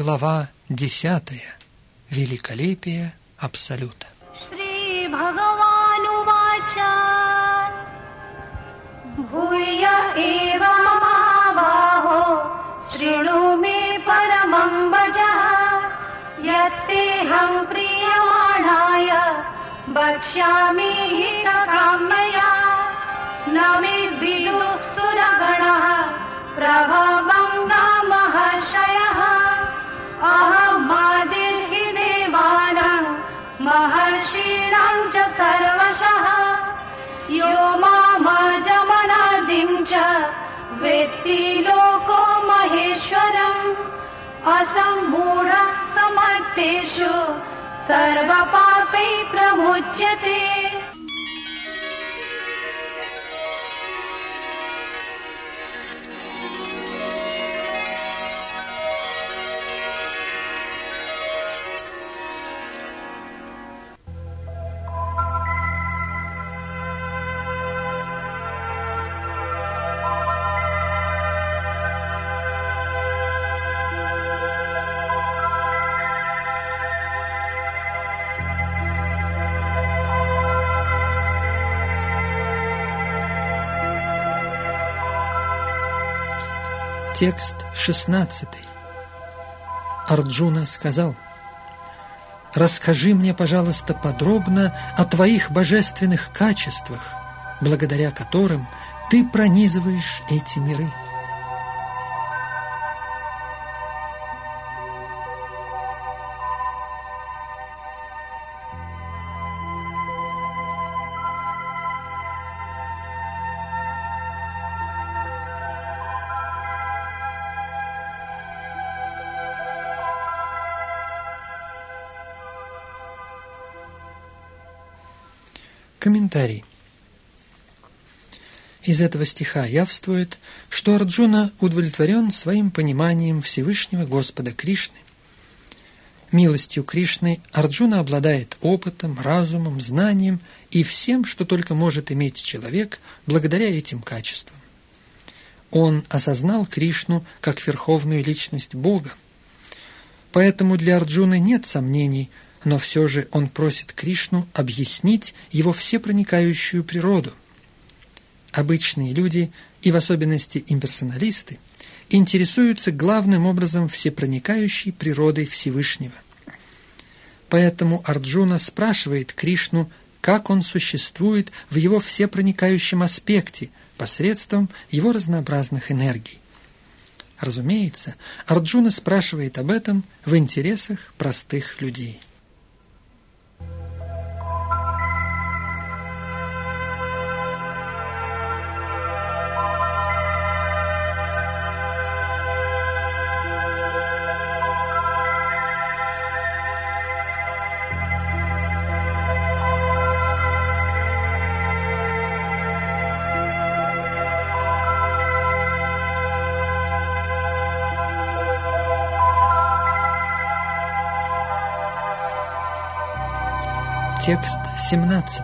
Глава десятая. Великолепие Абсолюта. Шри Бхагаванувача Бхуя эва мамавахо Шрину ме парамам баджа Яттехам прияманая Бакшами хитакаммая Нами विदु सुरगणः प्रभवं नाम हर्षयः अहमादिर्हि देवानां महर्षीणां च सर्वशः। यो मामजमनादिं च वेत्ति लोको महेश्वरम्। असम्मूढ समर्थेषु सर्वपापै प्रमुच्यते Текст 16. Арджуна сказал, «Расскажи мне, пожалуйста, подробно о твоих божественных качествах, благодаря которым ты пронизываешь эти миры». Комментарий. Из этого стиха явствует, что Арджуна удовлетворен своим пониманием Всевышнего Господа Кришны. Милостью Кришны Арджуна обладает опытом, разумом, знанием и всем, что только может иметь человек благодаря этим качествам. Он осознал Кришну как верховную личность Бога. Поэтому для Арджуны нет сомнений – но все же он просит Кришну объяснить его всепроникающую природу. Обычные люди, и в особенности имперсоналисты, интересуются главным образом всепроникающей природой Всевышнего. Поэтому Арджуна спрашивает Кришну, как он существует в его всепроникающем аспекте посредством его разнообразных энергий. Разумеется, Арджуна спрашивает об этом в интересах простых людей. Текст 17.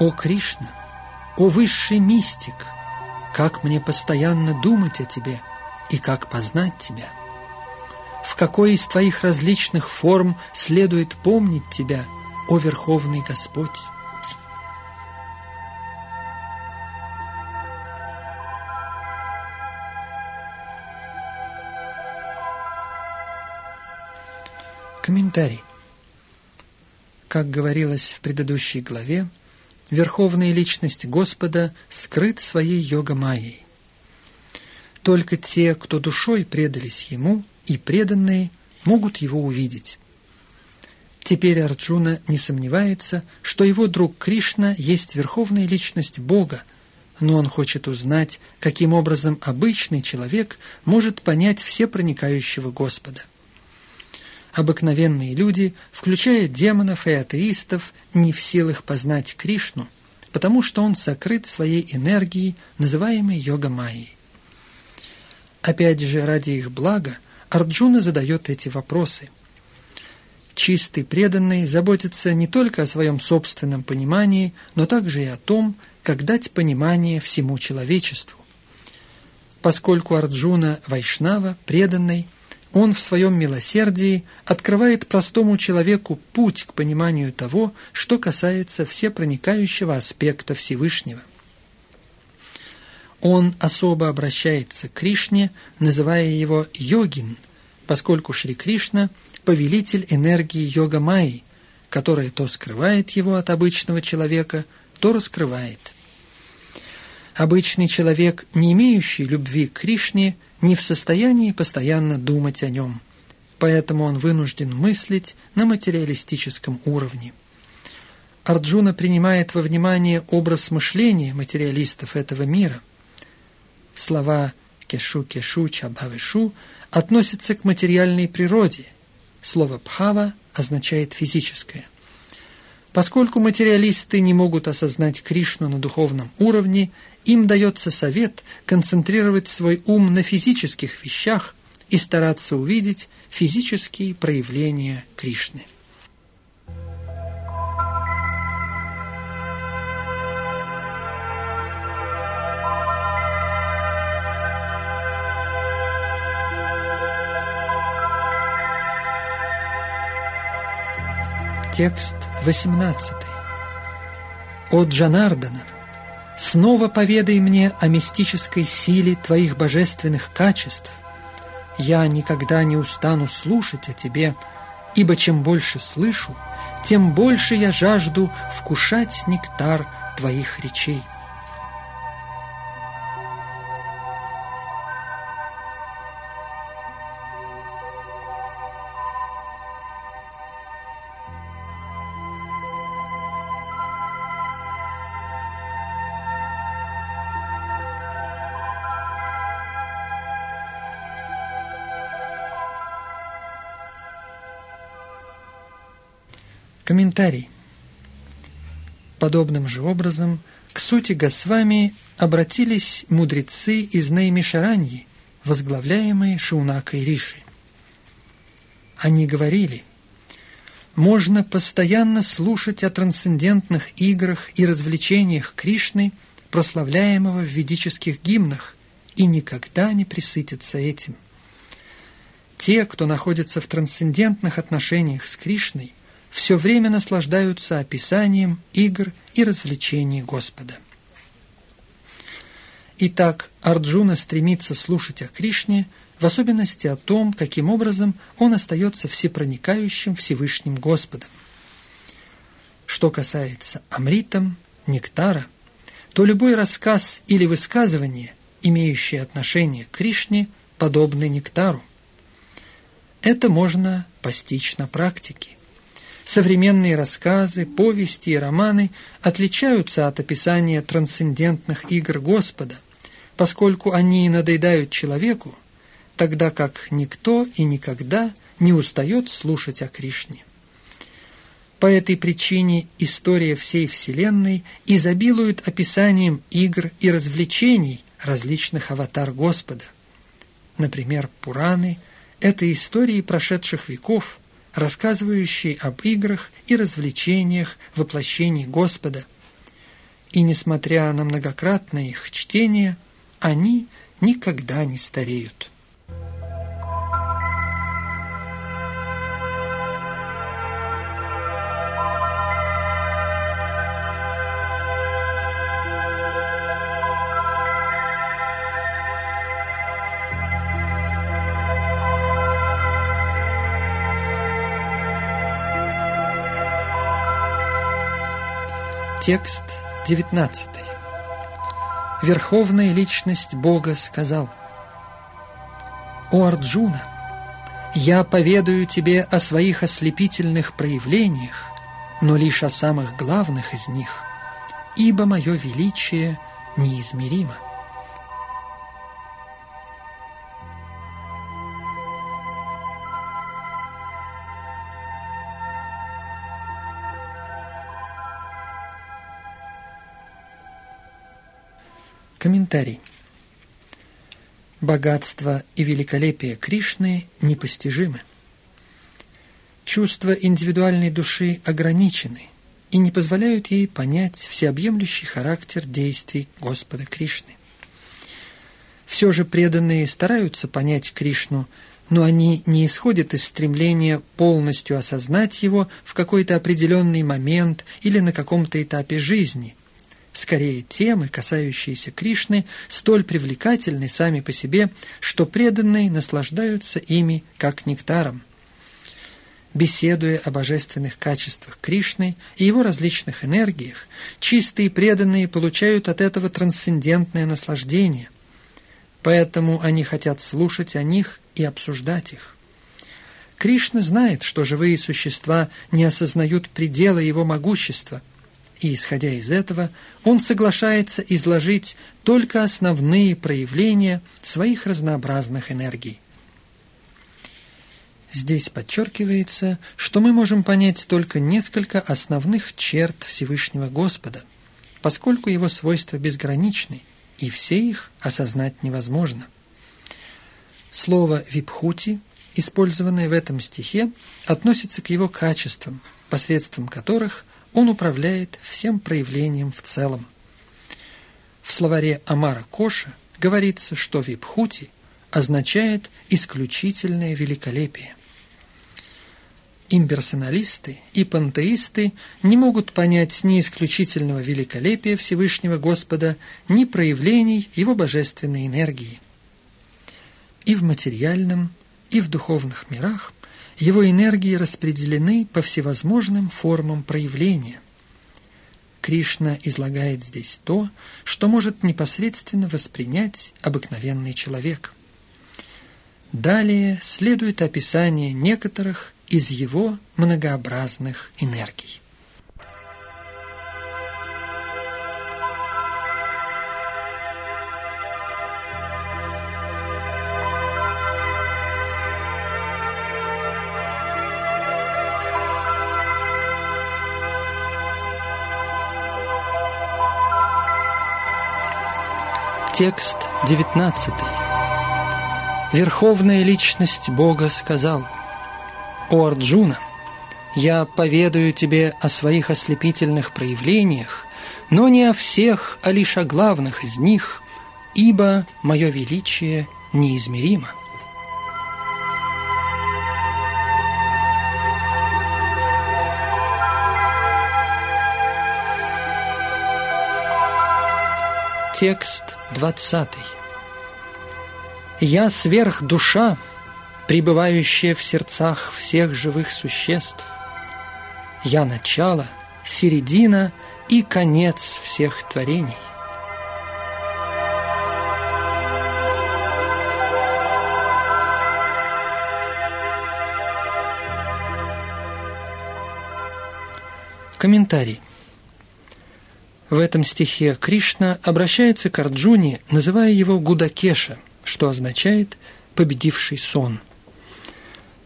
О Кришна, о высший мистик, как мне постоянно думать о тебе и как познать тебя? В какой из твоих различных форм следует помнить тебя, о Верховный Господь? Комментарий. Как говорилось в предыдущей главе, Верховная Личность Господа скрыт своей йога-майей. Только те, кто душой предались Ему, и преданные, могут Его увидеть. Теперь Арджуна не сомневается, что его друг Кришна есть Верховная Личность Бога, но он хочет узнать, каким образом обычный человек может понять все проникающего Господа – обыкновенные люди, включая демонов и атеистов, не в силах познать Кришну, потому что он сокрыт своей энергией, называемой йога-майей. Опять же, ради их блага, Арджуна задает эти вопросы. Чистый преданный заботится не только о своем собственном понимании, но также и о том, как дать понимание всему человечеству. Поскольку Арджуна Вайшнава, преданный, Он в своем милосердии открывает простому человеку путь к пониманию того, что касается всепроникающего аспекта Всевышнего. Он особо обращается к Кришне, называя его йогин, поскольку Шри Кришна – повелитель энергии йога Майи, которая то скрывает его от обычного человека, то раскрывает. Обычный человек, не имеющий любви к Кришне, не в состоянии постоянно думать о нем, поэтому он вынужден мыслить на материалистическом уровне. Арджуна принимает во внимание образ мышления материалистов этого мира. Слова «кешу-кешу», «чабхавешу» относятся к материальной природе. Слово «пхава» означает «физическое». Поскольку материалисты не могут осознать Кришну на духовном уровне им дается совет концентрировать свой ум на физических вещах и стараться увидеть физические проявления Кришны. Текст 18. От Джанардана – Снова поведай мне о мистической силе твоих божественных качеств. Я никогда не устану слушать о тебе, ибо чем больше слышу, тем больше я жажду вкушать нектар твоих речей. Комментарий. Подобным же образом к сути Госвами обратились мудрецы из Неймишараньи, возглавляемые Шаунакой Риши. Они говорили, можно постоянно слушать о трансцендентных играх и развлечениях Кришны, прославляемого в ведических гимнах, и никогда не присытиться этим. Те, кто находится в трансцендентных отношениях с Кришной – все время наслаждаются описанием игр и развлечений Господа. Итак, Арджуна стремится слушать о Кришне, в особенности о том, каким образом он остается всепроникающим Всевышним Господом. Что касается Амритам, Нектара, то любой рассказ или высказывание, имеющее отношение к Кришне, подобны Нектару. Это можно постичь на практике. Современные рассказы, повести и романы отличаются от описания трансцендентных игр Господа, поскольку они надоедают человеку, тогда как никто и никогда не устает слушать о Кришне. По этой причине история всей Вселенной изобилует описанием игр и развлечений различных аватар Господа. Например, Пураны – это истории прошедших веков – рассказывающий об играх и развлечениях воплощений Господа. И несмотря на многократное их чтение, они никогда не стареют. Текст 19. Верховная личность Бога сказал, «О Арджуна, я поведаю тебе о своих ослепительных проявлениях, но лишь о самых главных из них, ибо мое величие неизмеримо». Комментарий. Богатство и великолепие Кришны непостижимы. Чувства индивидуальной души ограничены и не позволяют ей понять всеобъемлющий характер действий Господа Кришны. Все же преданные стараются понять Кришну, но они не исходят из стремления полностью осознать его в какой-то определенный момент или на каком-то этапе жизни. Скорее, темы, касающиеся Кришны, столь привлекательны сами по себе, что преданные наслаждаются ими как нектаром. Беседуя о божественных качествах Кришны и его различных энергиях, чистые преданные получают от этого трансцендентное наслаждение. Поэтому они хотят слушать о них и обсуждать их. Кришна знает, что живые существа не осознают предела его могущества, и, исходя из этого, он соглашается изложить только основные проявления своих разнообразных энергий. Здесь подчеркивается, что мы можем понять только несколько основных черт Всевышнего Господа, поскольку его свойства безграничны, и все их осознать невозможно. Слово «випхути», использованное в этом стихе, относится к его качествам, посредством которых он управляет всем проявлением в целом. В словаре Амара Коша говорится, что «випхути» означает «исключительное великолепие». Имперсоналисты и пантеисты не могут понять ни исключительного великолепия Всевышнего Господа, ни проявлений Его божественной энергии и в материальном, и в духовных мирах его энергии распределены по всевозможным формам проявления. Кришна излагает здесь то, что может непосредственно воспринять обыкновенный человек. Далее следует описание некоторых из его многообразных энергий. Текст 19. Верховная личность Бога сказал, «О Арджуна, я поведаю тебе о своих ослепительных проявлениях, но не о всех, а лишь о главных из них, ибо мое величие неизмеримо». Текст 20. «Я сверхдуша, пребывающая в сердцах всех живых существ. Я начало, середина и конец всех творений. Комментарий. В этом стихе Кришна обращается к Арджуне, называя его Гудакеша, что означает «победивший сон».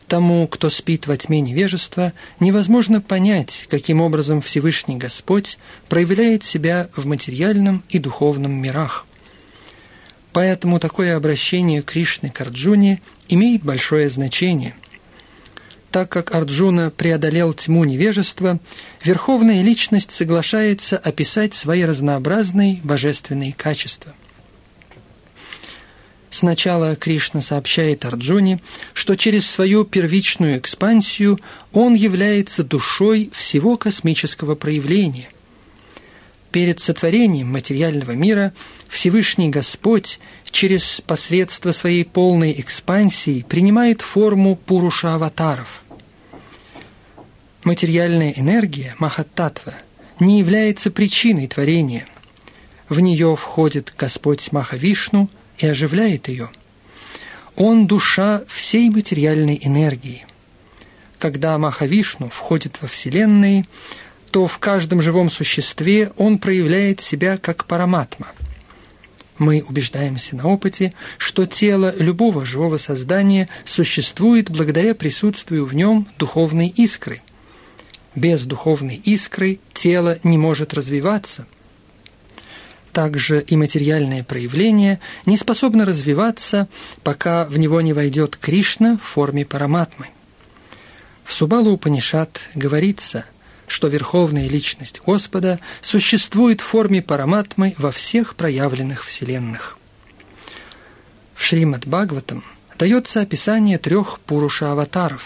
Тому, кто спит во тьме невежества, невозможно понять, каким образом Всевышний Господь проявляет себя в материальном и духовном мирах. Поэтому такое обращение Кришны к Арджуне имеет большое значение. Так как Арджуна преодолел тьму невежества, Верховная Личность соглашается описать свои разнообразные божественные качества. Сначала Кришна сообщает Арджуне, что через свою первичную экспансию он является душой всего космического проявления. Перед сотворением материального мира Всевышний Господь через посредство своей полной экспансии принимает форму Пуруша-аватаров. Материальная энергия, Махаттатва, не является причиной творения. В нее входит Господь Махавишну и оживляет ее. Он – душа всей материальной энергии. Когда Махавишну входит во Вселенные, то в каждом живом существе он проявляет себя как параматма – мы убеждаемся на опыте, что тело любого живого создания существует благодаря присутствию в нем духовной искры. Без духовной искры тело не может развиваться. Также и материальное проявление не способно развиваться, пока в него не войдет Кришна в форме параматмы. В Субалу Упанишат говорится – что Верховная Личность Господа существует в форме параматмы во всех проявленных вселенных. В Шримад Бхагаватам дается описание трех Пуруша-аватаров.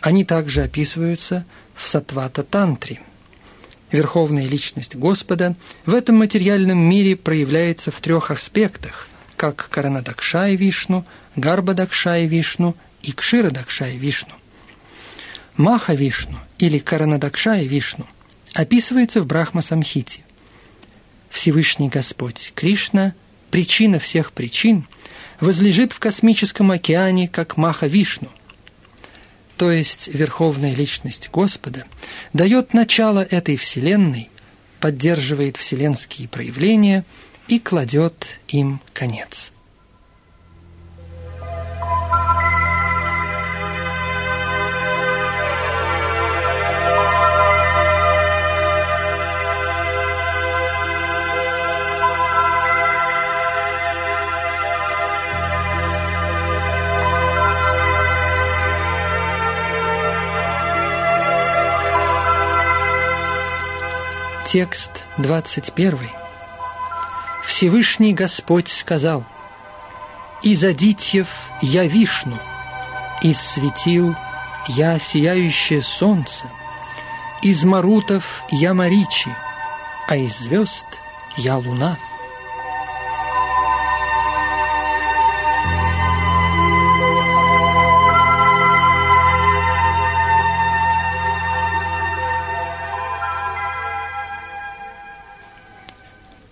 Они также описываются в Сатвата-тантре. Верховная личность Господа в этом материальном мире проявляется в трех аспектах, как Каранадакшай Вишну, Гарбадакшай Вишну и Кширадакшай Вишну. Маха Вишну или Каранадакшай Вишну описывается в Брахма Самхите. Всевышний Господь Кришна, причина всех причин, возлежит в космическом океане, как Маха Вишну. То есть Верховная Личность Господа дает начало этой Вселенной, поддерживает вселенские проявления и кладет им конец. Текст 21. Всевышний Господь сказал, «Из Адитьев я Вишну, из светил я сияющее солнце, из Марутов я Маричи, а из звезд я Луна».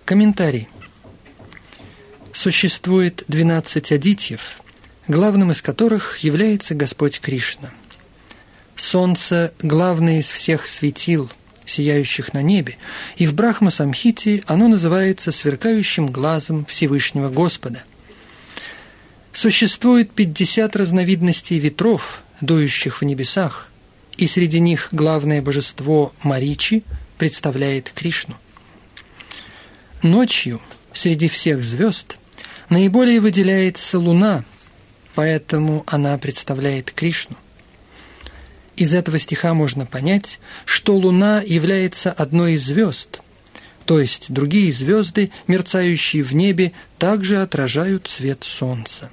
Комментарий. Существует 12 адитьев, главным из которых является Господь Кришна. Солнце – главное из всех светил, сияющих на небе, и в Брахма-самхите оно называется сверкающим глазом Всевышнего Господа. Существует 50 разновидностей ветров, дующих в небесах, и среди них главное божество Маричи представляет Кришну. Ночью среди всех звезд наиболее выделяется Луна, поэтому она представляет Кришну. Из этого стиха можно понять, что Луна является одной из звезд, то есть другие звезды, мерцающие в небе, также отражают свет Солнца.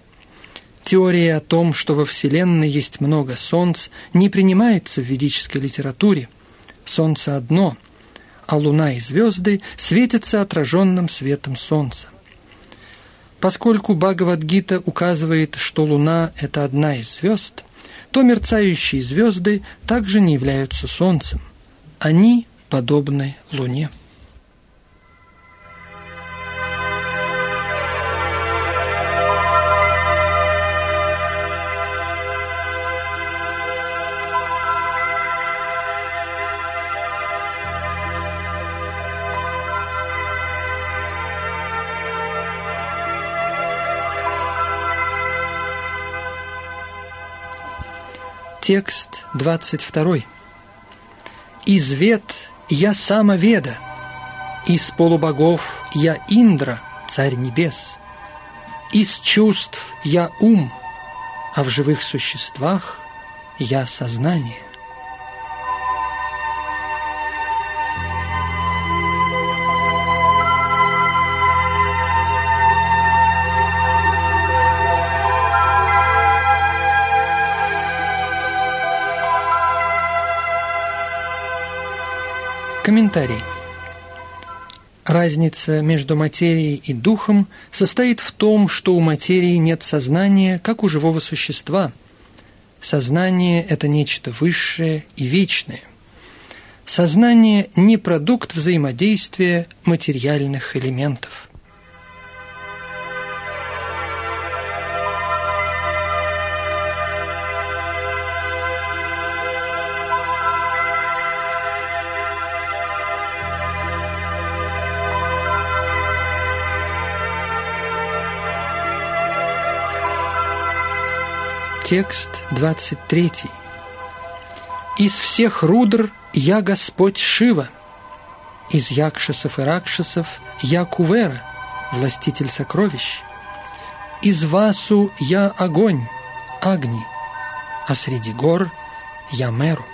Теория о том, что во Вселенной есть много Солнц, не принимается в ведической литературе. Солнце одно – а луна и звезды светятся отраженным светом солнца. Поскольку Бхагавадгита указывает, что луна – это одна из звезд, то мерцающие звезды также не являются солнцем. Они подобны луне. Текст 22. «Из вет я самоведа, из полубогов я Индра, царь небес, из чувств я ум, а в живых существах я сознание». Комментарий. Разница между материей и духом состоит в том, что у материи нет сознания, как у живого существа. Сознание – это нечто высшее и вечное. Сознание – не продукт взаимодействия материальных элементов – Текст 23. «Из всех рудр я Господь Шива, из якшисов и ракшисов я Кувера, властитель сокровищ. Из Васу я огонь, Агни, а среди гор я Меру.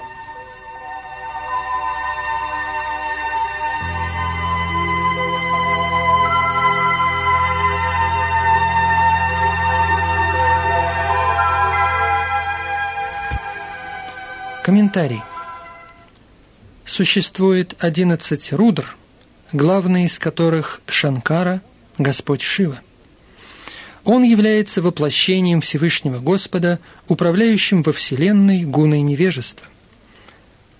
Комментарий. Существует одиннадцать рудр, главный из которых Шанкара, Господь Шива. Он является воплощением Всевышнего Господа, управляющим во Вселенной гуной невежества.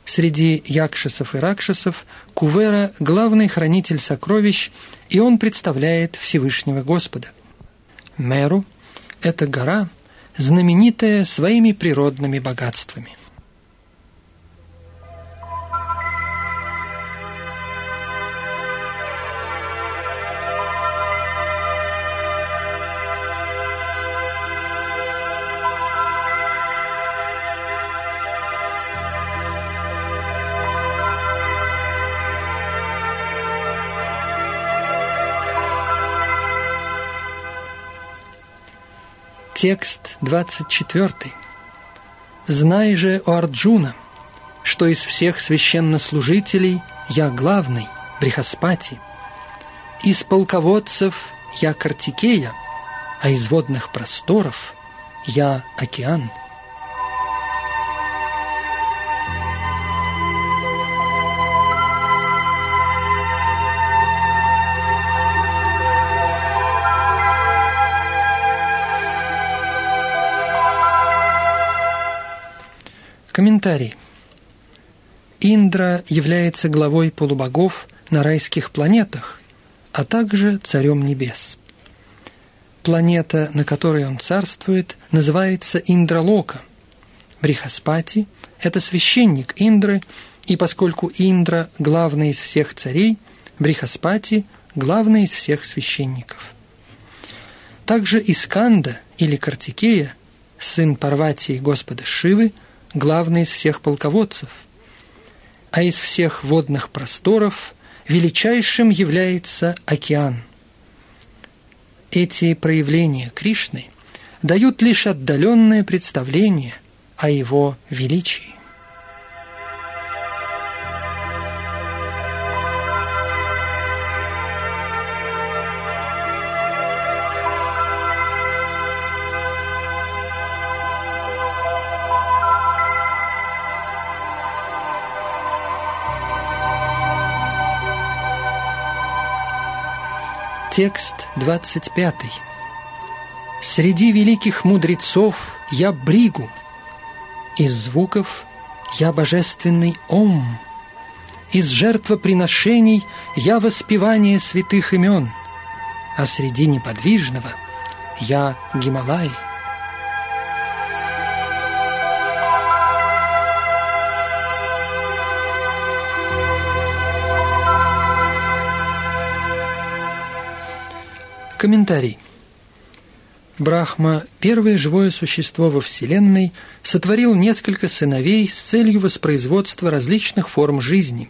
Среди якшасов и ракшасов Кувера – главный хранитель сокровищ, и он представляет Всевышнего Господа. Меру – это гора, знаменитая своими природными богатствами. Текст 24. «Знай же, о Арджуна, что из всех священнослужителей я главный, Брихаспати, из полководцев я Картикея, а из водных просторов я океан». Комментарий. Индра является главой полубогов на райских планетах, а также царем небес. Планета, на которой он царствует, называется Индралока. Брихаспати – это священник Индры, и поскольку Индра – главный из всех царей, Брихаспати – главный из всех священников. Также Исканда или Картикея, сын Парватии Господа Шивы – главный из всех полководцев, а из всех водных просторов величайшим является океан. Эти проявления Кришны дают лишь отдаленное представление о его величии. Текст 25. «Среди великих мудрецов я бригу, из звуков я божественный ом, из жертвоприношений я воспевание святых имен, а среди неподвижного я Гималай». Комментарий. Брахма, первое живое существо во Вселенной, сотворил несколько сыновей с целью воспроизводства различных форм жизни.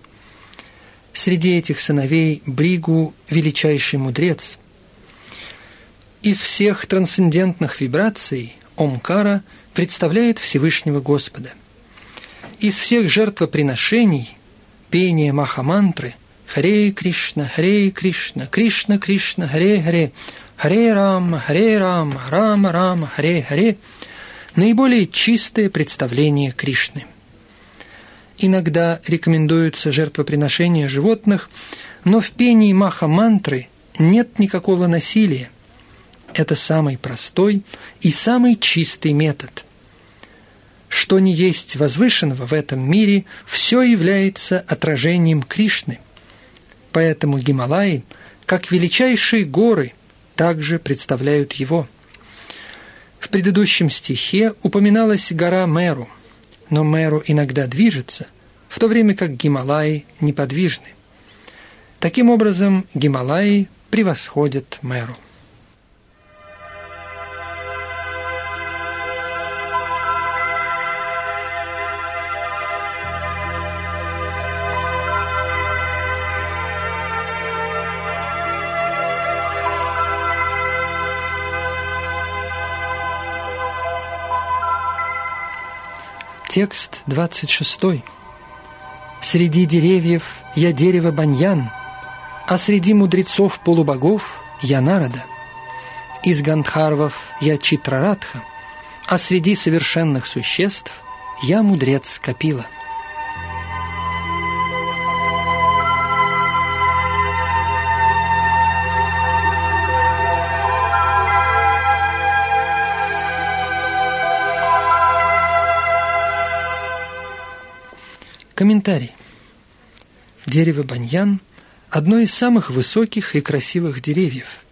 Среди этих сыновей Бригу – величайший мудрец. Из всех трансцендентных вибраций Омкара представляет Всевышнего Господа. Из всех жертвоприношений – пение Махамантры – Харе Кришна, Харе Кришна, Кришна Кришна, Харе Харе, Харе Рам, Харе Рам, Рам Рам, Харе Харе – наиболее чистое представление Кришны. Иногда рекомендуются жертвоприношения животных, но в пении маха-мантры нет никакого насилия. Это самый простой и самый чистый метод. Что не есть возвышенного в этом мире, все является отражением Кришны – Поэтому Гималаи, как величайшие горы, также представляют его. В предыдущем стихе упоминалась гора Меру, но Меру иногда движется, в то время как Гималаи неподвижны. Таким образом, Гималаи превосходят Меру. Текст 26. «Среди деревьев я дерево баньян, а среди мудрецов полубогов я народа. Из гандхарвов я читрарадха, а среди совершенных существ я мудрец Капила. Комментарий. Дерево баньян – одно из самых высоких и красивых деревьев.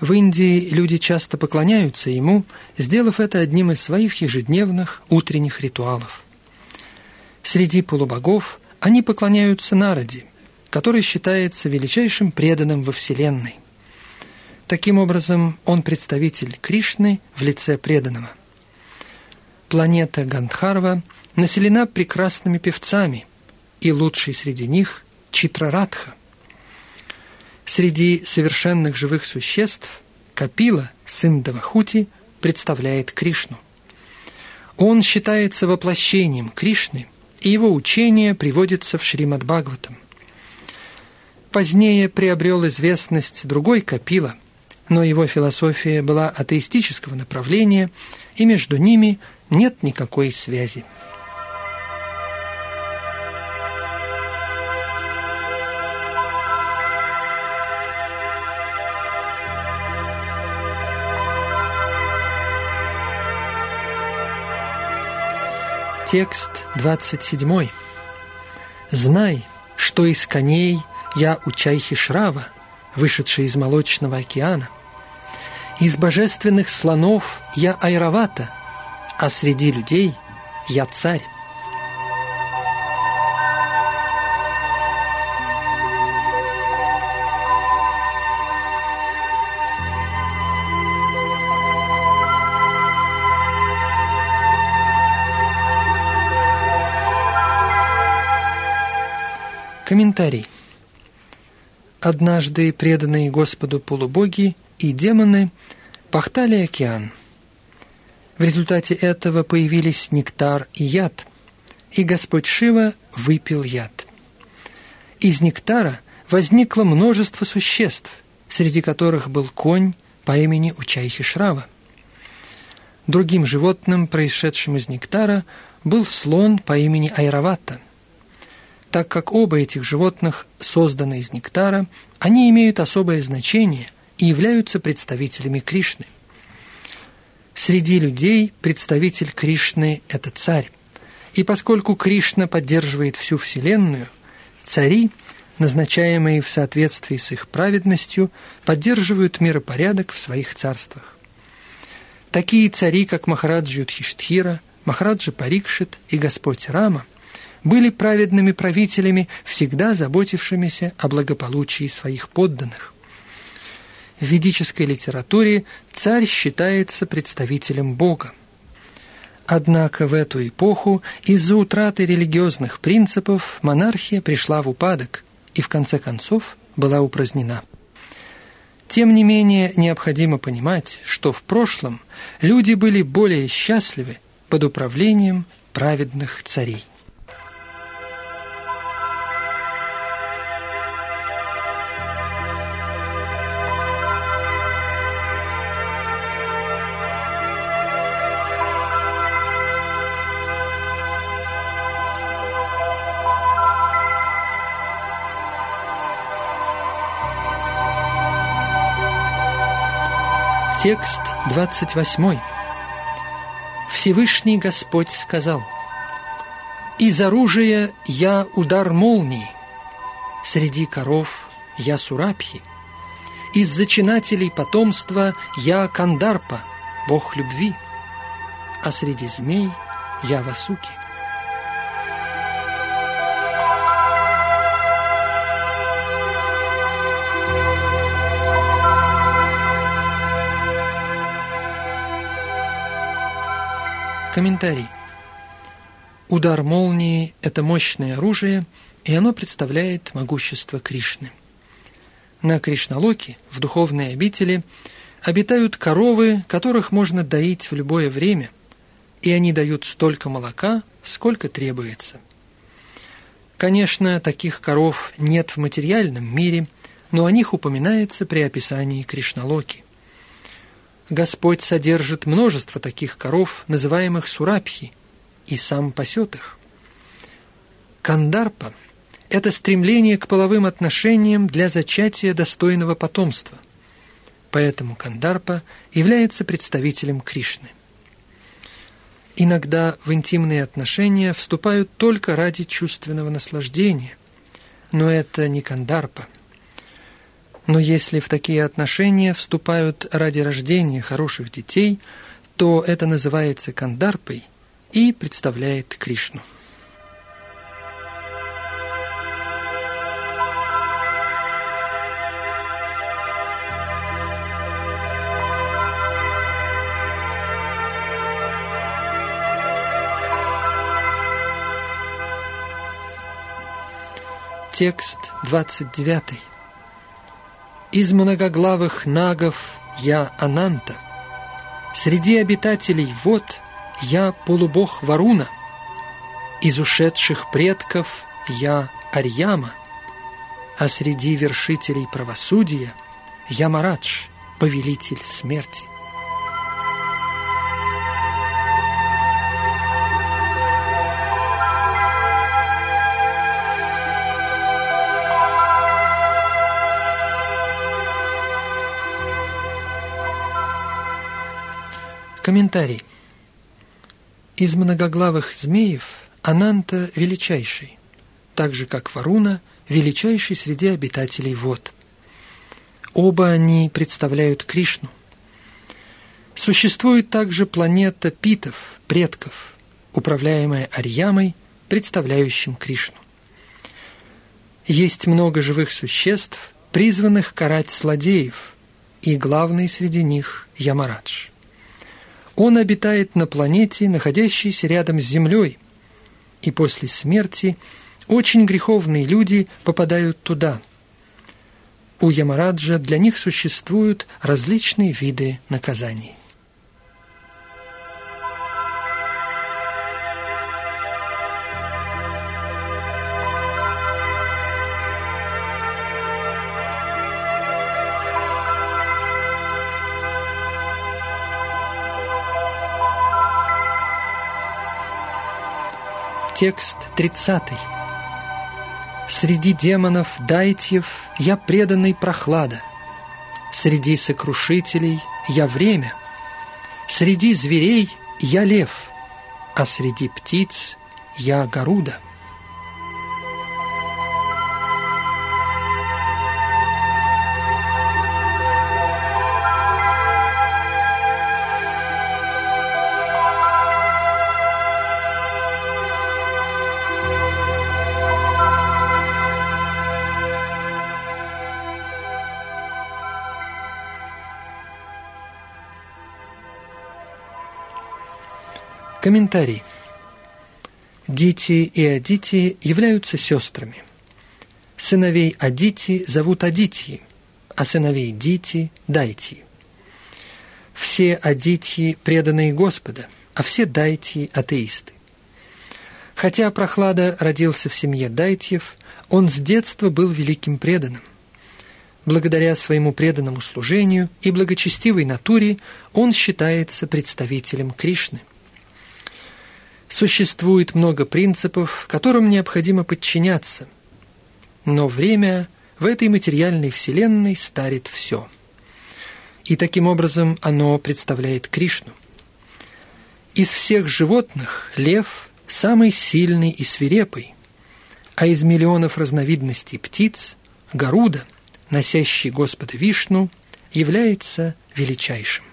В Индии люди часто поклоняются ему, сделав это одним из своих ежедневных утренних ритуалов. Среди полубогов они поклоняются Нараде, который считается величайшим преданным во Вселенной. Таким образом, он представитель Кришны в лице преданного. Планета Гандхарва – населена прекрасными певцами, и лучший среди них – Читрарадха. Среди совершенных живых существ Капила, сын Давахути, представляет Кришну. Он считается воплощением Кришны, и его учение приводится в Шримад Бхагаватам. Позднее приобрел известность другой Капила, но его философия была атеистического направления, и между ними нет никакой связи. Текст 27. «Знай, что из коней я у Чайхи Шрава, вышедший из молочного океана. Из божественных слонов я Айравата, а среди людей я царь. Комментарий. Однажды преданные Господу полубоги и демоны пахтали океан. В результате этого появились нектар и яд, и Господь Шива выпил яд. Из нектара возникло множество существ, среди которых был конь по имени Учайхи Шрава. Другим животным, происшедшим из нектара, был слон по имени Айравата – так как оба этих животных созданы из нектара, они имеют особое значение и являются представителями Кришны. Среди людей представитель Кришны – это царь. И поскольку Кришна поддерживает всю Вселенную, цари, назначаемые в соответствии с их праведностью, поддерживают миропорядок в своих царствах. Такие цари, как Махараджа Юдхиштхира, Махараджа Парикшит и Господь Рама – были праведными правителями, всегда заботившимися о благополучии своих подданных. В ведической литературе царь считается представителем Бога. Однако в эту эпоху из-за утраты религиозных принципов монархия пришла в упадок и в конце концов была упразднена. Тем не менее, необходимо понимать, что в прошлом люди были более счастливы под управлением праведных царей. Текст 28. Всевышний Господь сказал, «Из оружия я удар молнии, среди коров я Сурабхи, из зачинателей потомства я Кандарпа, бог любви, а среди змей я Васуки». Комментарий. Удар молнии – это мощное оружие, и оно представляет могущество Кришны. На Кришналоке, в духовной обители, обитают коровы, которых можно доить в любое время, и они дают столько молока, сколько требуется. Конечно, таких коров нет в материальном мире, но о них упоминается при описании Кришналоки. Господь содержит множество таких коров, называемых сурабхи, и сам пасет их. Кандарпа – это стремление к половым отношениям для зачатия достойного потомства. Поэтому Кандарпа является представителем Кришны. Иногда в интимные отношения вступают только ради чувственного наслаждения, но это не Кандарпа. Но если в такие отношения вступают ради рождения хороших детей, то это называется Кандарпой и представляет Кришну. Текст 29. Из многоглавых нагов я Ананта. Среди обитателей вод я полубог Варуна. Из ушедших предков я Арьяма. А среди вершителей правосудия я Марадж, повелитель смерти. Комментарий. Из многоглавых змеев Ананта величайший, так же как Варуна величайший среди обитателей вод. Оба они представляют Кришну. Существует также планета Питов, предков, управляемая Арьямой, представляющим Кришну. Есть много живых существ, призванных карать злодеев, и главный среди них – Ямарадж – он обитает на планете, находящейся рядом с Землей, и после смерти очень греховные люди попадают туда. У Ямараджа для них существуют различные виды наказаний. Текст 30. Среди демонов дайтьев я преданный прохлада, Среди сокрушителей я время, Среди зверей я лев, А среди птиц я Гаруда. Комментарий. Дити и Адити являются сестрами. Сыновей Адити зовут Адити, а сыновей Дити – Дайти. Все Адити – преданные Господа, а все Дайти – атеисты. Хотя Прохлада родился в семье Дайтьев, он с детства был великим преданным. Благодаря своему преданному служению и благочестивой натуре он считается представителем Кришны. Существует много принципов, которым необходимо подчиняться. Но время в этой материальной вселенной старит все. И таким образом оно представляет Кришну. Из всех животных лев самый сильный и свирепый, а из миллионов разновидностей птиц Гаруда, носящий Господа Вишну, является величайшим.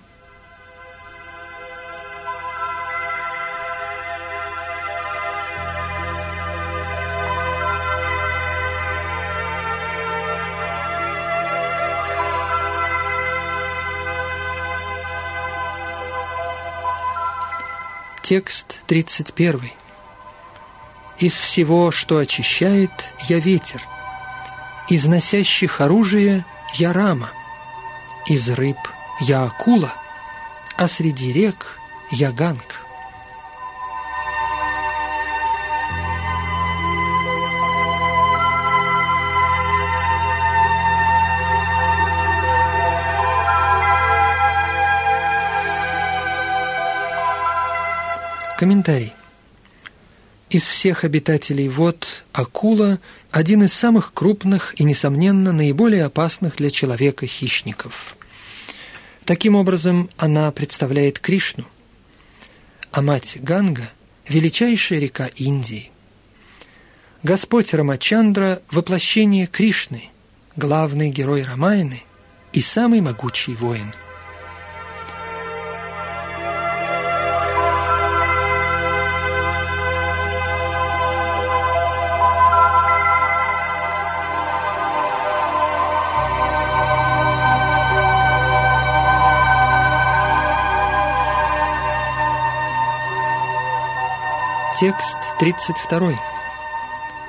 Текст 31. «Из всего, что очищает, я ветер, из носящих оружие я рама, из рыб я акула, а среди рек я ганг». Комментарий. Из всех обитателей вод акула – один из самых крупных и, несомненно, наиболее опасных для человека хищников. Таким образом, она представляет Кришну, а мать Ганга – величайшая река Индии. Господь Рамачандра – воплощение Кришны, главный герой Рамаяны и самый могучий воин – Текст 32.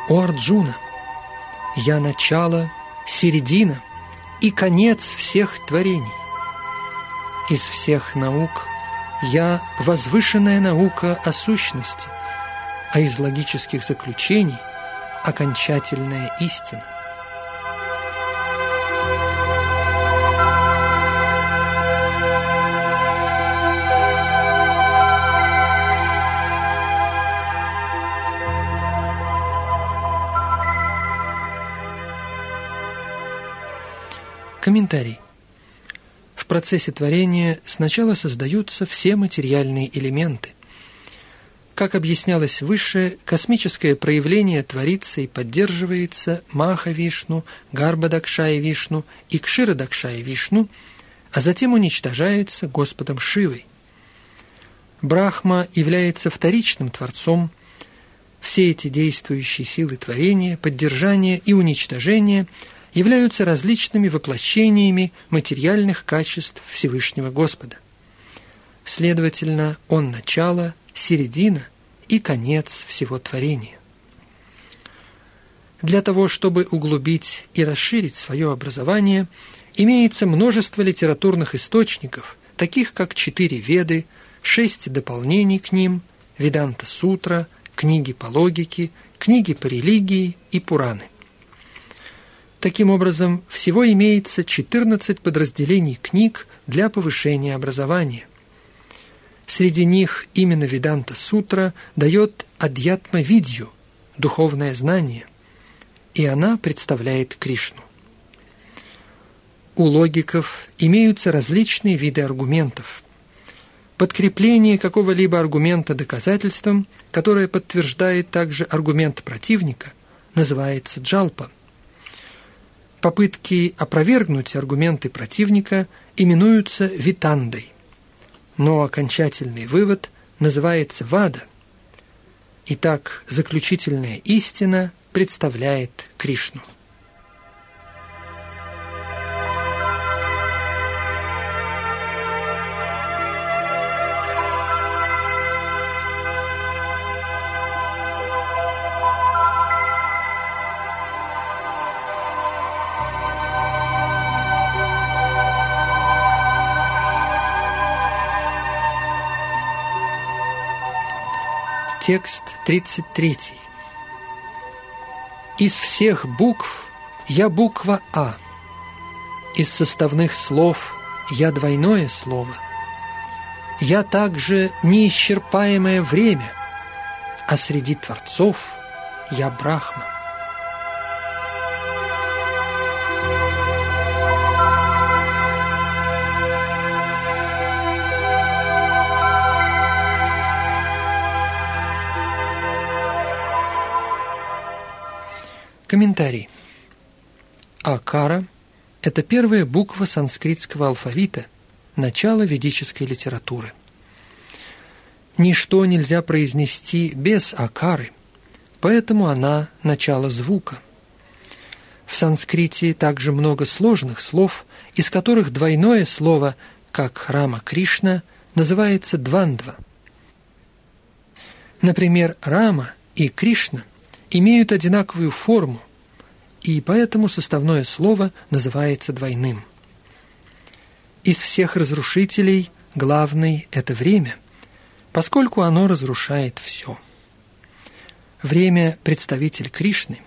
О Арджуна, я начало, середина и конец всех творений. Из всех наук я возвышенная наука о сущности, а из логических заключений окончательная истина. Комментарий. В процессе творения сначала создаются все материальные элементы. Как объяснялось выше, космическое проявление творится и поддерживается Маха-Вишну, Гарбадакшая-Вишну и Кширадакшая-Вишну, а затем уничтожается Господом Шивой. Брахма является вторичным творцом. Все эти действующие силы творения, поддержания и уничтожения – являются различными воплощениями материальных качеств Всевышнего Господа. Следовательно, Он начало, середина и конец всего творения. Для того, чтобы углубить и расширить свое образование, имеется множество литературных источников, таких как четыре Веды, шесть дополнений к ним, Веданта-сутра, книги по логике, книги по религии и Пураны. Таким образом, всего имеется 14 подразделений книг для повышения образования. Среди них именно Веданта Сутра дает Адьятма Видью, духовное знание, и она представляет Кришну. У логиков имеются различные виды аргументов. Подкрепление какого-либо аргумента доказательством, которое подтверждает также аргумент противника, называется джалпа. Попытки опровергнуть аргументы противника именуются витандой, но окончательный вывод называется вада. Итак, заключительная истина представляет Кришну. Текст 33. Из всех букв я буква А. Из составных слов я двойное слово. Я также неисчерпаемое время, а среди творцов я Брахма. Комментарий. Акара – это первая буква санскритского алфавита, начало ведической литературы. Ничто нельзя произнести без акары, поэтому она – начало звука. В санскрите также много сложных слов, из которых двойное слово, как Рама Кришна, называется двандва. Например, Рама и Кришна – имеют одинаковую форму, и поэтому составное слово называется двойным. Из всех разрушителей главный – это время, поскольку оно разрушает все. Время – представитель Кришны,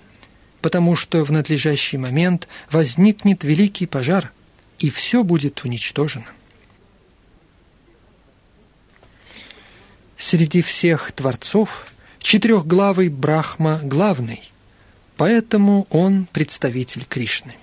потому что в надлежащий момент возникнет великий пожар, и все будет уничтожено. Среди всех творцов – Четырехглавый Брахма главный, поэтому он представитель Кришны.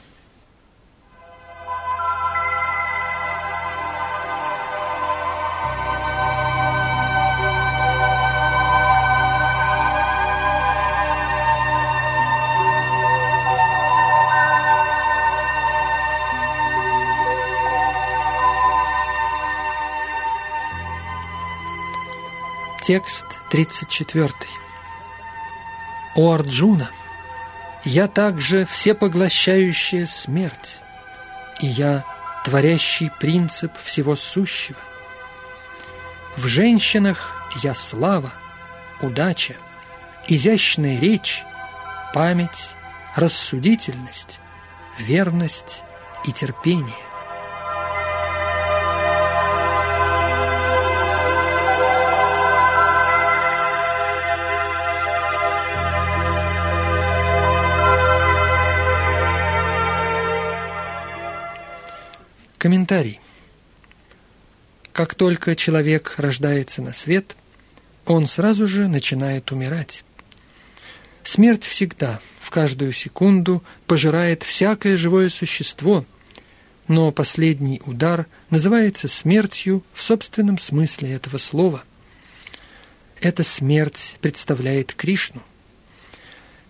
Текст 34. О Арджуна, я также всепоглощающая смерть, и я творящий принцип всего сущего. В женщинах я слава, удача, изящная речь, память, рассудительность, верность и терпение. Комментарий. Как только человек рождается на свет, он сразу же начинает умирать. Смерть всегда, в каждую секунду, пожирает всякое живое существо, но последний удар называется смертью в собственном смысле этого слова. Эта смерть представляет Кришну.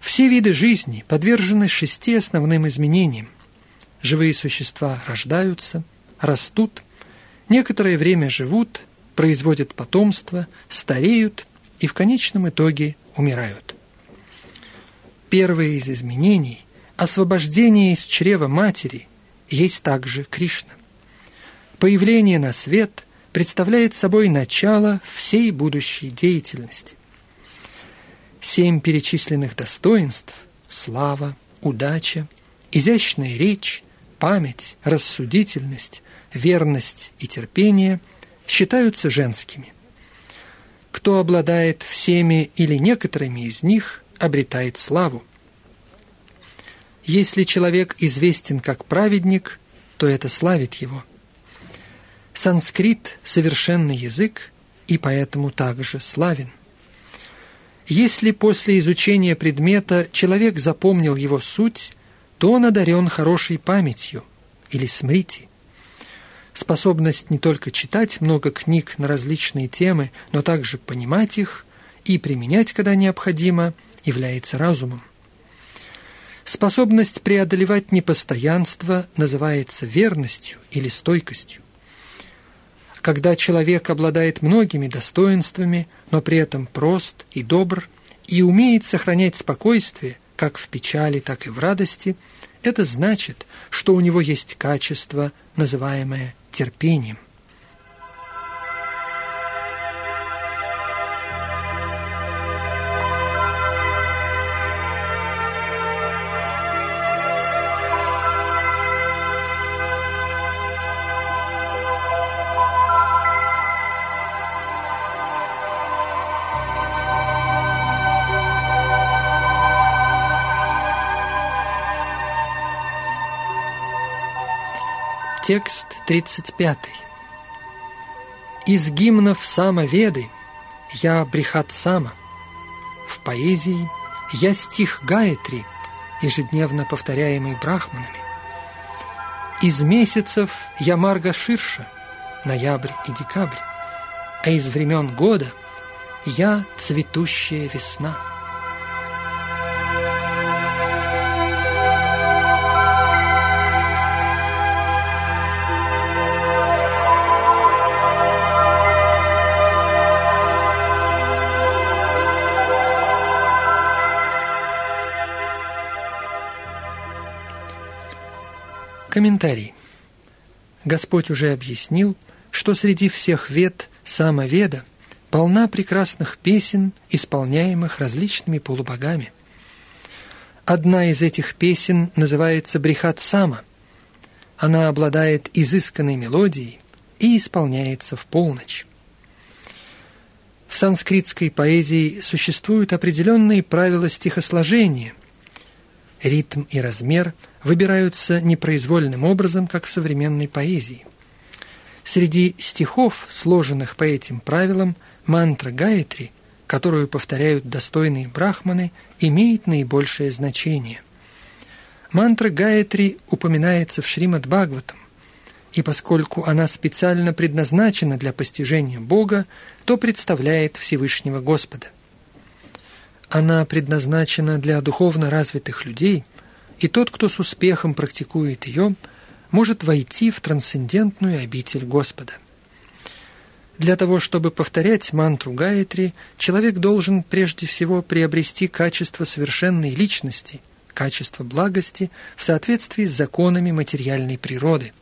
Все виды жизни подвержены шести основным изменениям живые существа рождаются, растут, некоторое время живут, производят потомство, стареют и в конечном итоге умирают. Первое из изменений – освобождение из чрева матери – есть также Кришна. Появление на свет представляет собой начало всей будущей деятельности. Семь перечисленных достоинств – слава, удача, изящная речь, память, рассудительность, верность и терпение считаются женскими. Кто обладает всеми или некоторыми из них, обретает славу. Если человек известен как праведник, то это славит его. Санскрит – совершенный язык, и поэтому также славен. Если после изучения предмета человек запомнил его суть, то он одарен хорошей памятью или смрити. Способность не только читать много книг на различные темы, но также понимать их и применять, когда необходимо, является разумом. Способность преодолевать непостоянство называется верностью или стойкостью. Когда человек обладает многими достоинствами, но при этом прост и добр, и умеет сохранять спокойствие – как в печали, так и в радости, это значит, что у него есть качество, называемое терпением. Текст 35. Из гимнов Самоведы я Брихат Сама. В поэзии я стих Гаятри, ежедневно повторяемый брахманами. Из месяцев я Марга Ширша, ноябрь и декабрь, а из времен года я цветущая весна. Комментарий. Господь уже объяснил, что среди всех вед самоведа полна прекрасных песен, исполняемых различными полубогами. Одна из этих песен называется «Брихат Сама». Она обладает изысканной мелодией и исполняется в полночь. В санскритской поэзии существуют определенные правила стихосложения. Ритм и размер – выбираются непроизвольным образом, как в современной поэзии. Среди стихов, сложенных по этим правилам, мантра Гаятри которую повторяют достойные брахманы, имеет наибольшее значение. Мантра Гаятри упоминается в Шримад Бхагаватам, и поскольку она специально предназначена для постижения Бога, то представляет Всевышнего Господа. Она предназначена для духовно развитых людей, и тот, кто с успехом практикует ее, может войти в трансцендентную обитель Господа. Для того, чтобы повторять мантру Гаятри, человек должен прежде всего приобрести качество совершенной личности, качество благости в соответствии с законами материальной природы.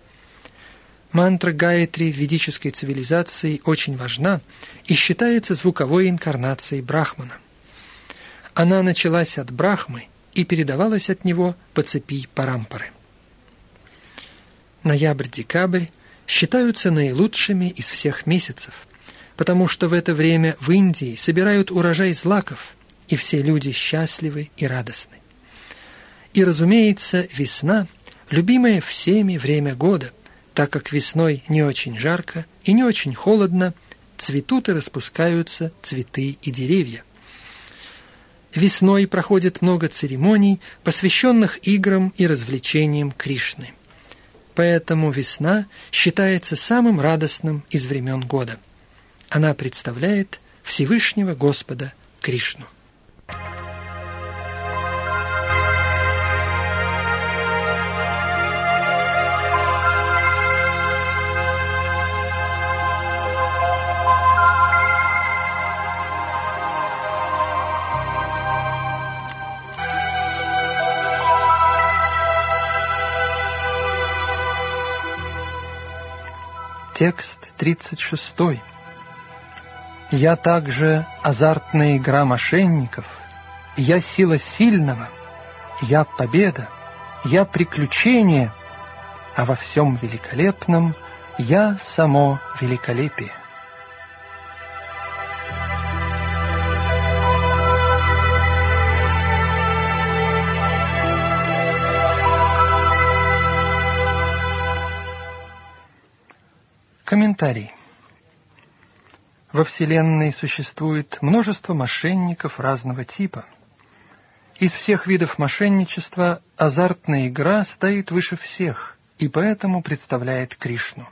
Мантра Гаятри в ведической цивилизации очень важна и считается звуковой инкарнацией Брахмана. Она началась от Брахмы и передавалась от него по цепи Парампары. Ноябрь-декабрь – считаются наилучшими из всех месяцев, потому что в это время в Индии собирают урожай злаков, и все люди счастливы и радостны. И, разумеется, весна – любимое всеми время года, так как весной не очень жарко и не очень холодно, цветут и распускаются цветы и деревья. Весной проходит много церемоний, посвященных играм и развлечениям Кришны – Поэтому весна считается самым радостным из времен года. Она представляет Всевышнего Господа Кришну. Текст 36. «Я также азартная игра мошенников, я сила сильного, я победа, я приключение, а во всем великолепном я само великолепие». Комментарий. Во Вселенной существует множество мошенников разного типа. Из всех видов мошенничества азартная игра стоит выше всех и поэтому представляет Кришну.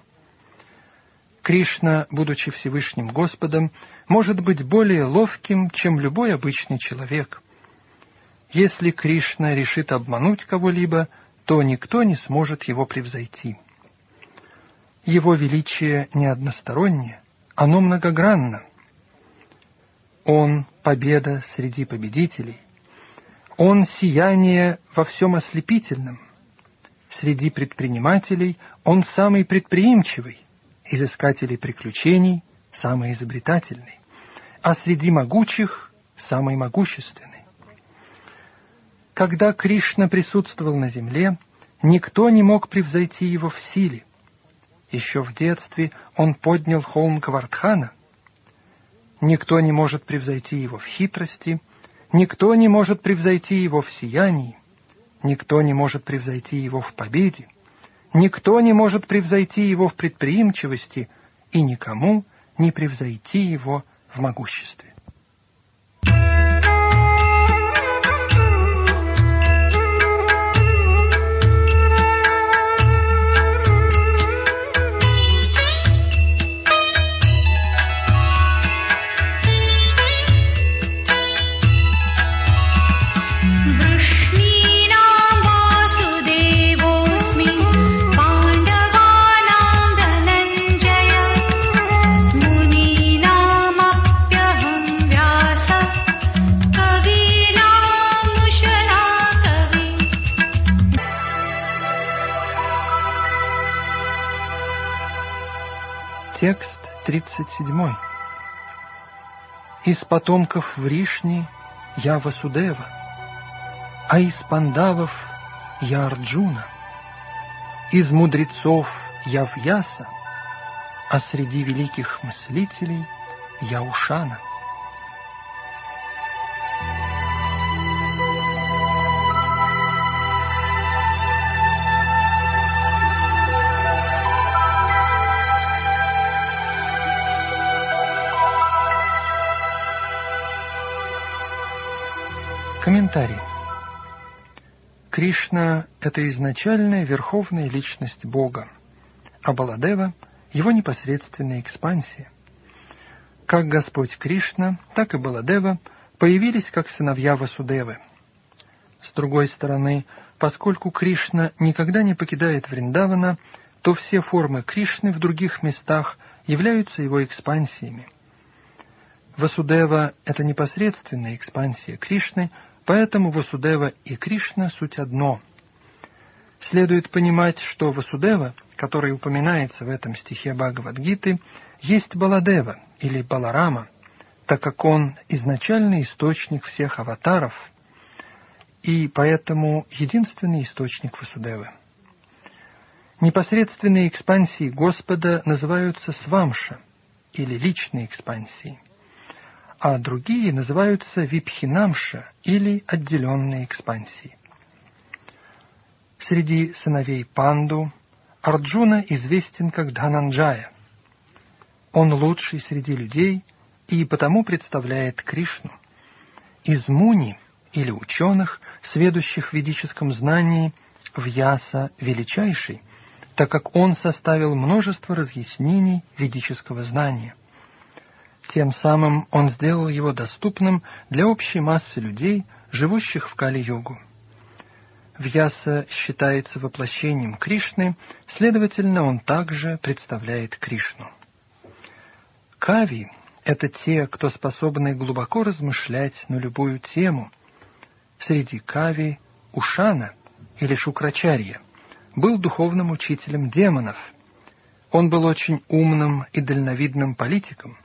Кришна, будучи Всевышним Господом, может быть более ловким, чем любой обычный человек. Если Кришна решит обмануть кого-либо, то никто не сможет его превзойти. Его величие не одностороннее, оно многогранно. Он — победа среди победителей. Он — сияние во всем ослепительном. Среди предпринимателей он самый предприимчивый, из искателей приключений — самый изобретательный, а среди могучих — самый могущественный. Когда Кришна присутствовал на земле, никто не мог превзойти его в силе — еще в детстве он поднял холм Квартхана. Никто не может превзойти его в хитрости, никто не может превзойти его в сиянии, никто не может превзойти его в победе, никто не может превзойти его в предприимчивости и никому не превзойти его в могуществе. 37. Из потомков Вришни я Васудева, а из пандавов я Арджуна, из мудрецов я Вьяса, а среди великих мыслителей я Ушана. Кришна – это изначальная верховная личность Бога, а Баладева – его непосредственная экспансия. Как Господь Кришна, так и Баладева появились как сыновья Васудевы. С другой стороны, поскольку Кришна никогда не покидает Вриндавана, то все формы Кришны в других местах являются его экспансиями. Васудева – это непосредственная экспансия Кришны, поэтому Васудева и Кришна – суть одно. Следует понимать, что Васудева, который упоминается в этом стихе Бхагавадгиты, есть Баладева или Баларама, так как он изначальный источник всех аватаров и поэтому единственный источник Васудевы. Непосредственные экспансии Господа называются свамша или личные экспансии, а другие называются випхинамша или отделенные экспансии. Среди сыновей Панду Арджуна известен как Дхананджая. Он лучший среди людей и потому представляет Кришну. Из муни или ученых, сведущих в ведическом знании, Вьяса величайший – так как он составил множество разъяснений ведического знания. Тем самым он сделал его доступным для общей массы людей, живущих в Кали-йогу. Вьяса считается воплощением Кришны, следовательно, он также представляет Кришну. Кави — это те, кто способны глубоко размышлять на любую тему. Среди кави — Ушана или Шукрачарья — был духовным учителем демонов. Он был очень умным и дальновидным политиком.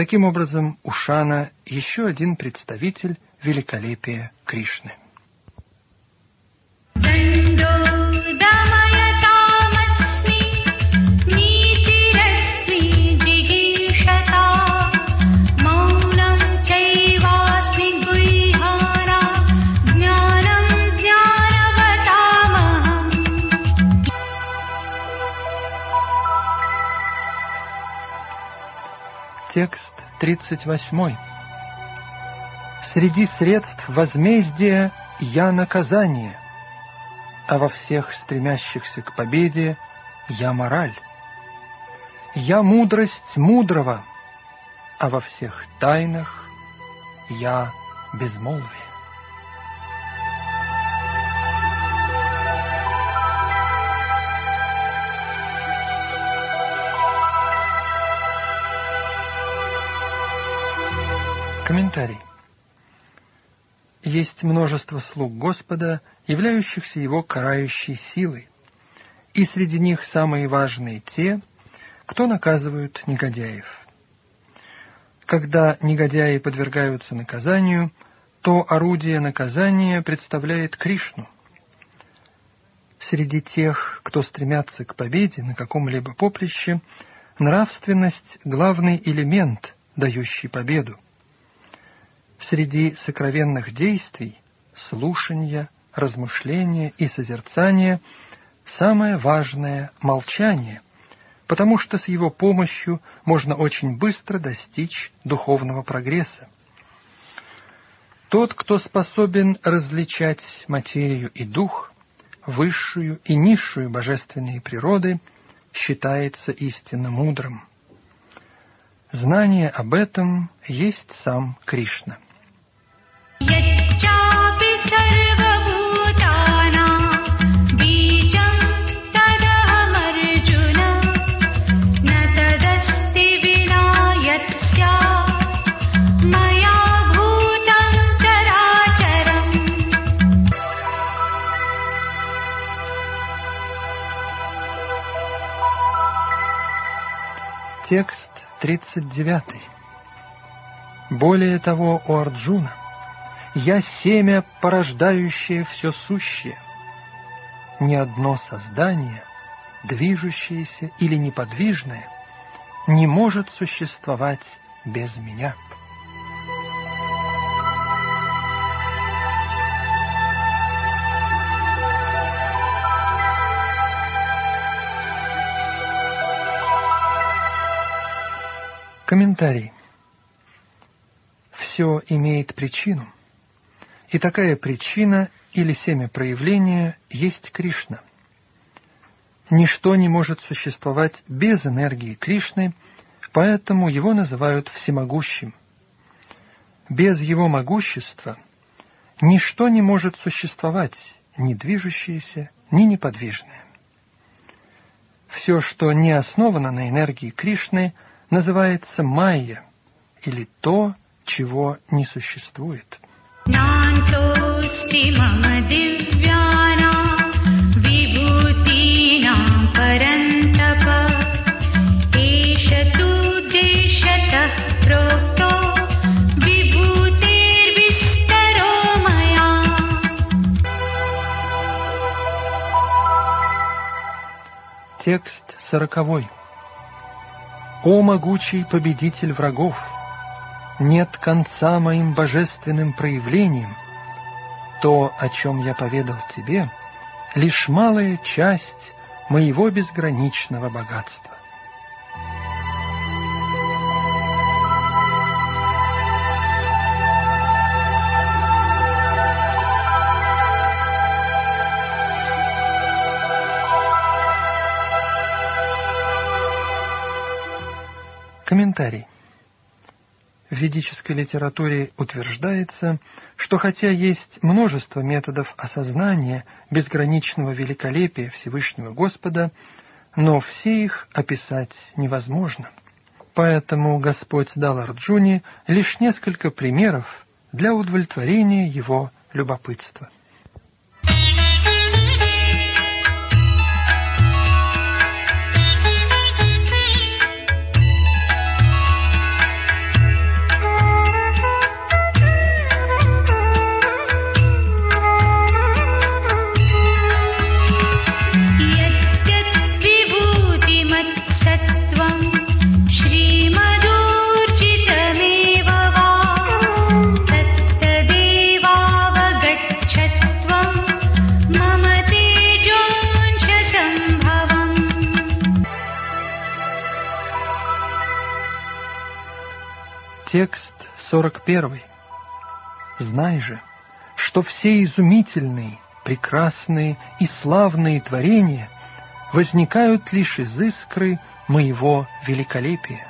Таким образом, Ушана – еще один представитель великолепия Кришны. 38. Среди средств возмездия я наказание, а во всех стремящихся к победе я мораль. Я мудрость мудрого, а во всех тайнах я безмолвие. Комментарий. Есть множество слуг Господа, являющихся Его карающей силой, и среди них самые важные те, кто наказывают негодяев. Когда негодяи подвергаются наказанию, то орудие наказания представляет Кришну. Среди тех, кто стремятся к победе на каком-либо поприще, нравственность – главный элемент, дающий победу. Среди сокровенных действий – слушания, размышления и созерцания – самое важное – молчание, потому что с его помощью можно очень быстро достичь духовного прогресса. Тот, кто способен различать материю и дух, высшую и низшую божественные природы, считается истинно мудрым. Знание об этом есть сам Кришна. Текст 39. Более того, у Арджуна я семя, порождающее все сущее. Ни одно создание, движущееся или неподвижное, не может существовать без меня. Комментарий. Все имеет причину – И такая причина или семя проявления есть Кришна. Ничто не может существовать без энергии Кришны, поэтому его называют всемогущим. Без его могущества ничто не может существовать, ни движущееся, ни неподвижное. Все, что не основано на энергии Кришны, называется майя, или то, чего не существует. Текст сороковой. О могучий победитель врагов! нет конца моим божественным проявлениям. То, о чем я поведал тебе, лишь малая часть моего безграничного богатства. Ведической литературе утверждается, что хотя есть множество методов осознания безграничного великолепия Всевышнего Господа, но все их описать невозможно. Поэтому Господь дал Арджуне лишь несколько примеров для удовлетворения его любопытства. Текст 41. Знай же, что все изумительные, прекрасные и славные творения возникают лишь из искры моего великолепия.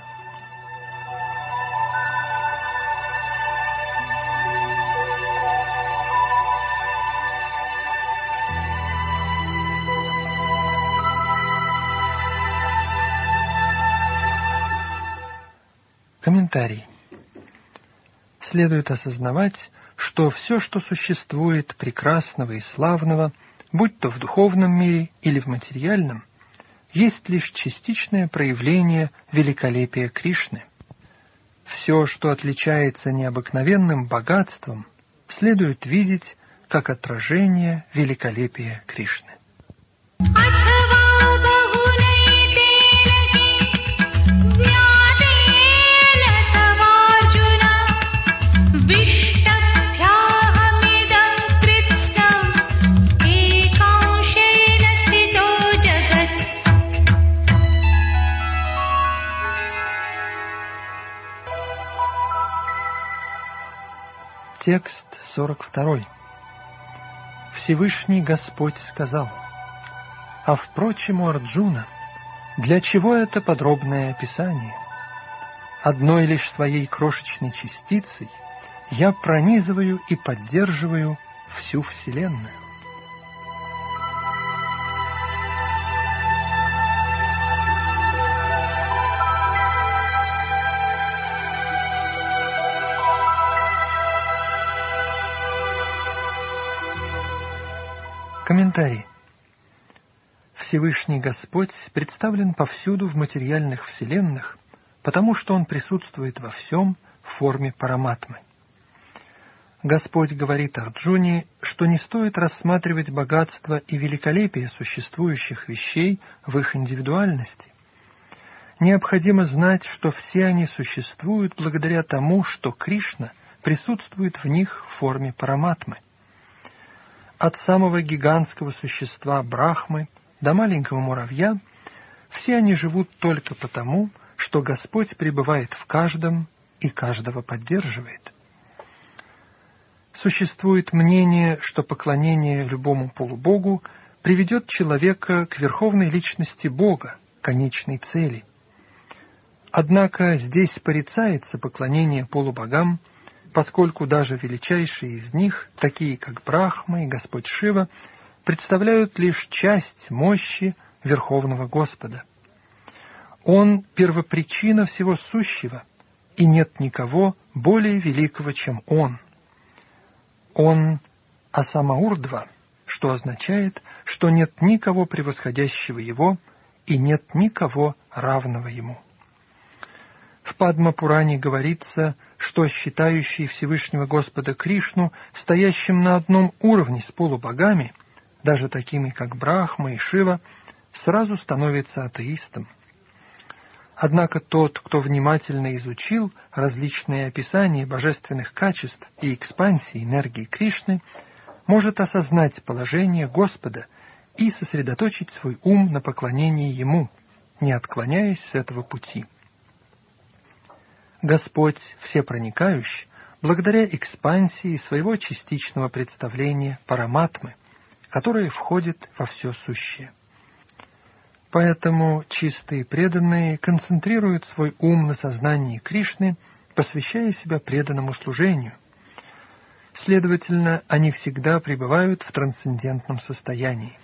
Комментарий следует осознавать, что все, что существует прекрасного и славного, будь то в духовном мире или в материальном, есть лишь частичное проявление великолепия Кришны. Все, что отличается необыкновенным богатством, следует видеть как отражение великолепия Кришны. Текст 42. Всевышний Господь сказал, «А впрочем, у Арджуна, для чего это подробное описание? Одной лишь своей крошечной частицей я пронизываю и поддерживаю всю Вселенную. Всевышний Господь представлен повсюду в материальных вселенных, потому что Он присутствует во всем в форме параматмы. Господь говорит Арджуне, что не стоит рассматривать богатство и великолепие существующих вещей в их индивидуальности. Необходимо знать, что все они существуют благодаря тому, что Кришна присутствует в них в форме параматмы – от самого гигантского существа Брахмы до маленького муравья, все они живут только потому, что Господь пребывает в каждом и каждого поддерживает. Существует мнение, что поклонение любому полубогу приведет человека к верховной личности Бога, конечной цели. Однако здесь порицается поклонение полубогам, поскольку даже величайшие из них, такие как Брахма и Господь Шива, представляют лишь часть мощи Верховного Господа. Он – первопричина всего сущего, и нет никого более великого, чем Он. Он – Асамаурдва, что означает, что нет никого превосходящего Его и нет никого равного Ему. В Падма-Пуране говорится, что считающий Всевышнего Господа Кришну стоящим на одном уровне с полубогами, даже такими как Брахма и Шива, сразу становится атеистом. Однако тот, кто внимательно изучил различные описания божественных качеств и экспансии энергии Кришны, может осознать положение Господа и сосредоточить свой ум на поклонении Ему, не отклоняясь с этого пути. Господь всепроникающий, благодаря экспансии своего частичного представления параматмы, которое входит во все сущее. Поэтому чистые преданные концентрируют свой ум на сознании Кришны, посвящая себя преданному служению. Следовательно, они всегда пребывают в трансцендентном состоянии.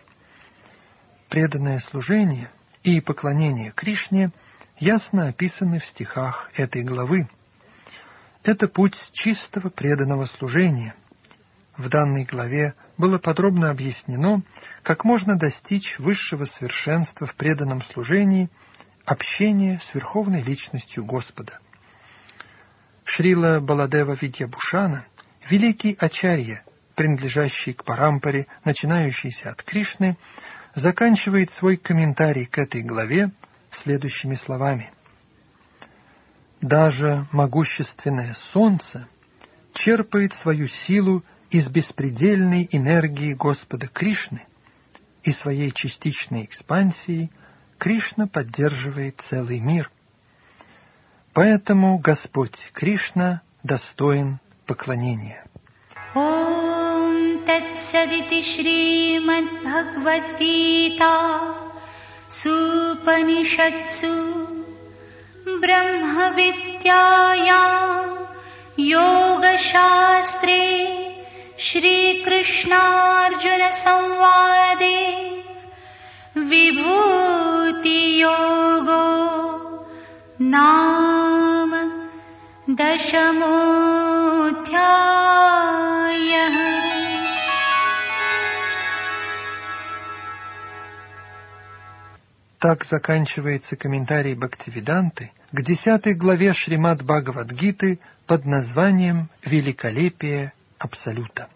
Преданное служение и поклонение Кришне ясно описаны в стихах этой главы. Это путь чистого преданного служения. В данной главе было подробно объяснено, как можно достичь высшего совершенства в преданном служении, общения с Верховной Личностью Господа. Шрила Баладева Видьябушана, великий ачарья, принадлежащий к парампаре, начинающийся от Кришны, заканчивает свой комментарий к этой главе следующими словами. Даже могущественное солнце черпает свою силу из беспредельной энергии Господа Кришны – и своей частичной экспансией Кришна поддерживает целый мир. Поэтому Господь Кришна достоин поклонения. Ом Татсадити Шримадбхагавадгита Супанишатсу Брахмавидяям Йога-шастре श्रीकृष्णार्जुनसंवादे विभूतियोगो नाम दशमोऽध्यायः Так заканчивается комментарий Бхактивиданты к десятой главе Шримад Бхагавадгиты под названием «Великолепие Абсолюта».